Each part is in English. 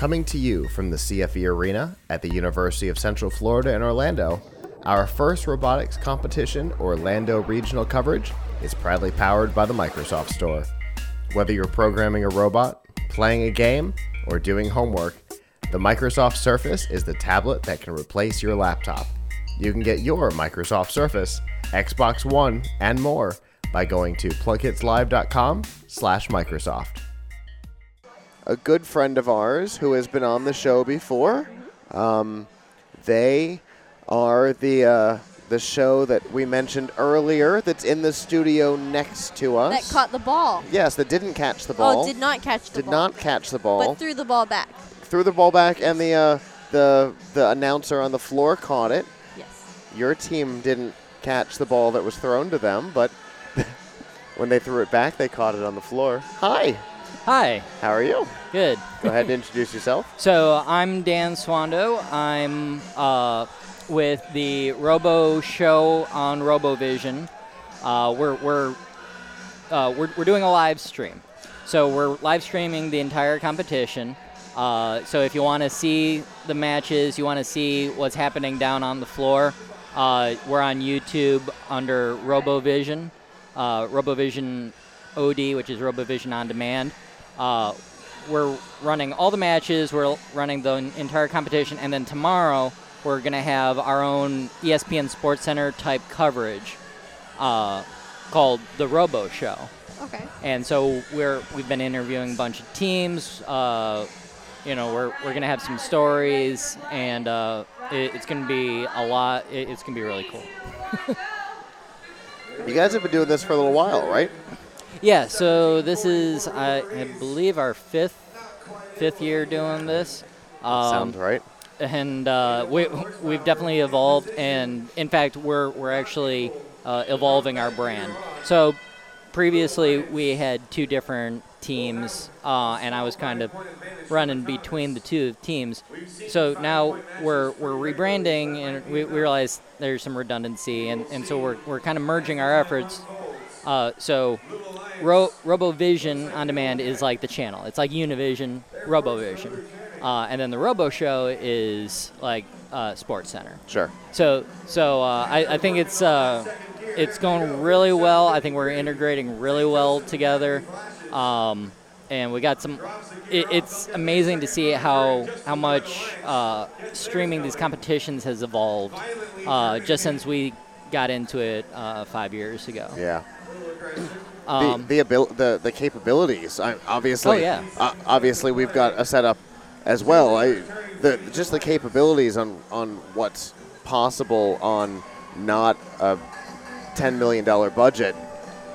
Coming to you from the CFE Arena at the University of Central Florida in Orlando, our first robotics competition, Orlando Regional Coverage, is proudly powered by the Microsoft Store. Whether you're programming a robot, playing a game, or doing homework, the Microsoft Surface is the tablet that can replace your laptop. You can get your Microsoft Surface, Xbox One, and more by going to plugkitslive.com slash Microsoft. A good friend of ours who has been on the show before, um, they are the uh, the show that we mentioned earlier that's in the studio next to us. That caught the ball. Yes, that didn't catch the ball. Oh, did not catch the Did ball. Did not catch the ball. But threw the ball back. Threw the ball back, and the uh, the the announcer on the floor caught it. Yes. Your team didn't catch the ball that was thrown to them, but when they threw it back, they caught it on the floor. Hi, Hi, how are you? good. Go ahead and introduce yourself. So I'm Dan Swando. I'm uh, with the Robo Show on RoboVision. Uh, we're we're, uh, we're we're doing a live stream. So we're live streaming the entire competition. Uh, so if you want to see the matches, you want to see what's happening down on the floor, uh, we're on YouTube under RoboVision, uh, RoboVision OD, which is RoboVision on demand. Uh, we're running all the matches. We're running the entire competition, and then tomorrow we're gonna have our own ESPN Sports Center type coverage uh, called the Robo Show. Okay. And so we're we've been interviewing a bunch of teams. Uh, you know, we're we're gonna have some stories, and uh, it, it's gonna be a lot. It, it's gonna be really cool. You guys have been doing this for a little while, right? Yeah. So this is I, I believe our fifth fifth year doing this. Um, Sounds right. and uh, we, we've definitely evolved and in fact we're, we're actually uh, evolving our brand so previously we had two different teams uh, and i was kind of running between the two teams so now we're, we're rebranding and we, we realize there's some redundancy and, and so we're, we're kind of merging our efforts uh, so Ro- RoboVision on demand is like the channel. It's like Univision, RoboVision, uh, and then the Robo Show is like uh, Sports Center. Sure. So so uh, I, I think it's uh, it's going really well. I think we're integrating really well together, um, and we got some. It, it's amazing to see how how much uh, streaming these competitions has evolved uh, just since we got into it uh, five years ago. Yeah. Um, the the, abil- the the capabilities. I, obviously. Oh, yeah. Uh, obviously, we've got a setup as well. I, the just the capabilities on on what's possible on not a ten million dollar budget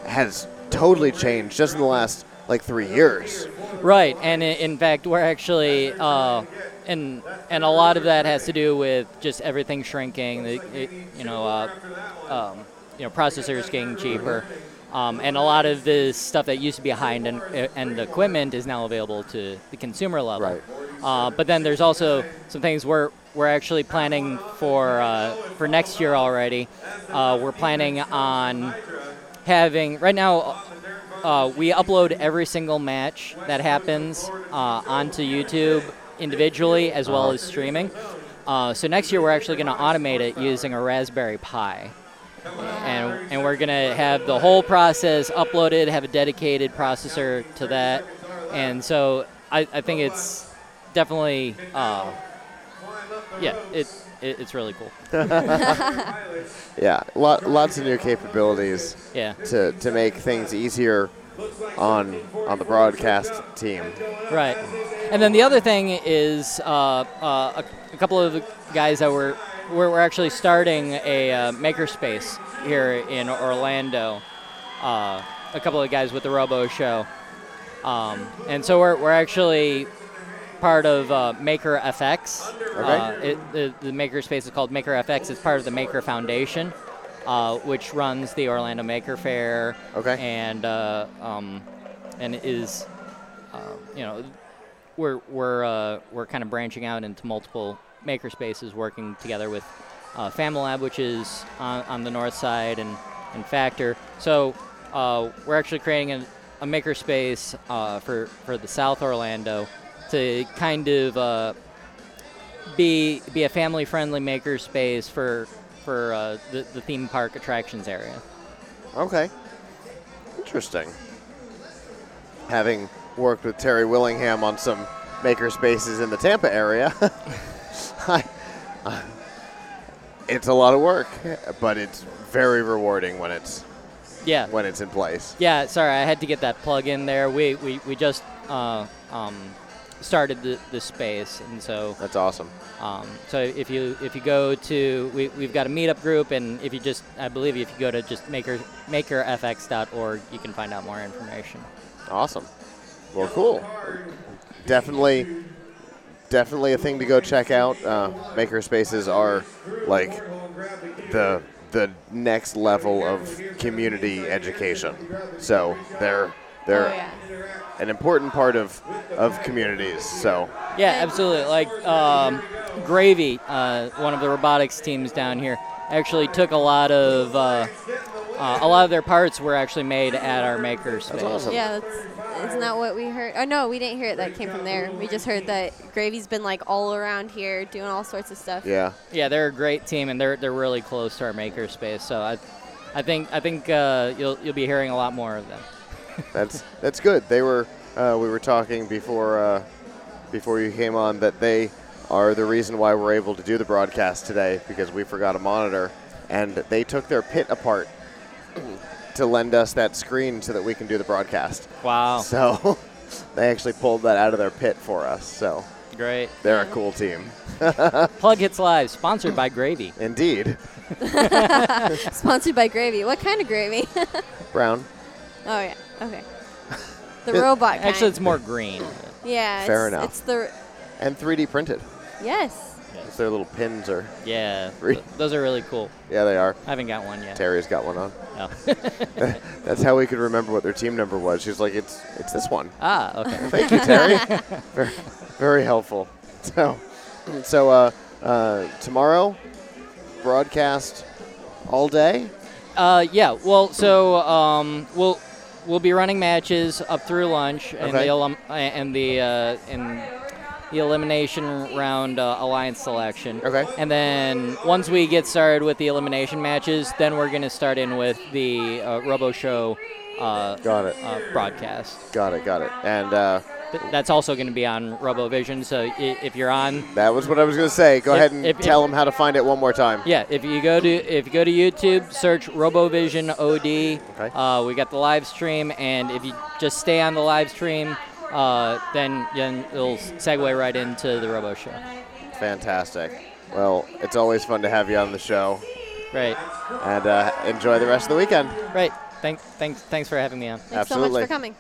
has totally changed just in the last like three years. Right, and in fact, we're actually, uh, and and a lot of that has to do with just everything shrinking. The, you know, uh, um, you know, processors getting cheaper, um, and a lot of the stuff that used to be high end and equipment is now available to the consumer level. Right. Uh, but then there's also some things we're we're actually planning for uh, for next year already. Uh, we're planning on having right now uh, we upload every single match that happens uh, onto YouTube individually as well as streaming. Uh, so next year we're actually going to automate it using a Raspberry Pi, and and we're going to have the whole process uploaded, have a dedicated processor to that, and so I, I think it's definitely uh, yeah it, it it's really cool. Yeah, lot, lots of new capabilities Yeah. to, to make things easier on on the broadcast team. Right. And then the other thing is uh, uh, a, a couple of the guys that were we're, we're actually starting a uh, makerspace here in Orlando. Uh, a couple of guys with the Robo Show, um, and so we're, we're actually part of uh, Maker FX. Uh, it, the, the makerspace is called Maker FX. It's part of the Maker Foundation, uh, which runs the Orlando Maker Faire. Okay. And uh, um, and is uh, you know we're we're uh, we're kind of branching out into multiple maker spaces, working together with uh, Familab, which is on, on the north side, and and Factur. So uh, we're actually creating a, a maker space uh, for for the South Orlando. To kind of uh, be be a family friendly makerspace for for uh, the, the theme park attractions area. Okay. Interesting. Having worked with Terry Willingham on some maker spaces in the Tampa area, it's a lot of work, but it's very rewarding when it's Yeah. when it's in place. Yeah, sorry, I had to get that plug in there. We we, we just uh, um, started the, the space, and so That's awesome. um, so if you if you go to we, we've got a meetup group, and if you just I believe if you go to just maker makerfx.org, you can find out more information. Awesome. Well, cool. Definitely, definitely a thing to go check out. Uh, maker spaces are like the the next level of community education. So they're they're Oh, yeah. an important part of of communities. So Yeah, absolutely. Like um, Gravy, uh, one of the robotics teams down here, actually took a lot of uh, uh, a lot of their parts were actually made at our maker space. awesome. Yeah, that's isn't that what we heard? Oh no, we didn't hear it. That came from there. We just heard that Gravy's been like all around here doing all sorts of stuff. yeah, Yeah, they're a great team, and they're they're really close to our maker space. So I, I think I think uh, you'll you'll be hearing a lot more of them. that's that's good. They were uh, we were talking before uh, before you came on that they are the reason why we're able to do the broadcast today because we forgot a monitor and they took their pit apart to lend us that screen so that we can do the broadcast. Wow, So they actually pulled that out of their pit for us. So great! they're a cool team. Plug Hits Live, sponsored by Gravy. Indeed. Sponsored by Gravy. What kind of gravy? Brown. oh yeah. Okay. The It- robot kind. Actually, it's more green. yeah. Fair it's, enough. It's the And 3D printed. yes. It's their little pins are. Yeah, th- those are really cool. Yeah, they are. I haven't got one yet. Terry's got one on. Oh. That's how we could remember what their team number was. She's like, it's it's this one. ah, okay. Thank you, Terry. very, very helpful. So, so uh, uh, tomorrow, broadcast all day. Uh, yeah. Well, so um, we'll we'll be running matches up through lunch and Okay. the elim- and the uh, and the elimination round uh, alliance selection. Okay. And then once we get started with the elimination matches, then we're gonna start in with the uh, Robo Show uh, Got it. uh, broadcast. Got it. Got it. And uh, That's also going to be on RoboVision. So i- if you're on that was what I was going to say. Go If- ahead and if- tell if- them how to find it one more time. Yeah, if you go to if you go to YouTube, search RoboVision OD. Okay. Uh, we got the live stream, and if you just stay on the live stream, uh, then, then it'll segue right into the Robo Show. Fantastic. Well, it's always fun to have you on the show, Right, and uh, enjoy the rest of the weekend. right. Thank, thanks, thanks for having me on. Thanks so much for coming.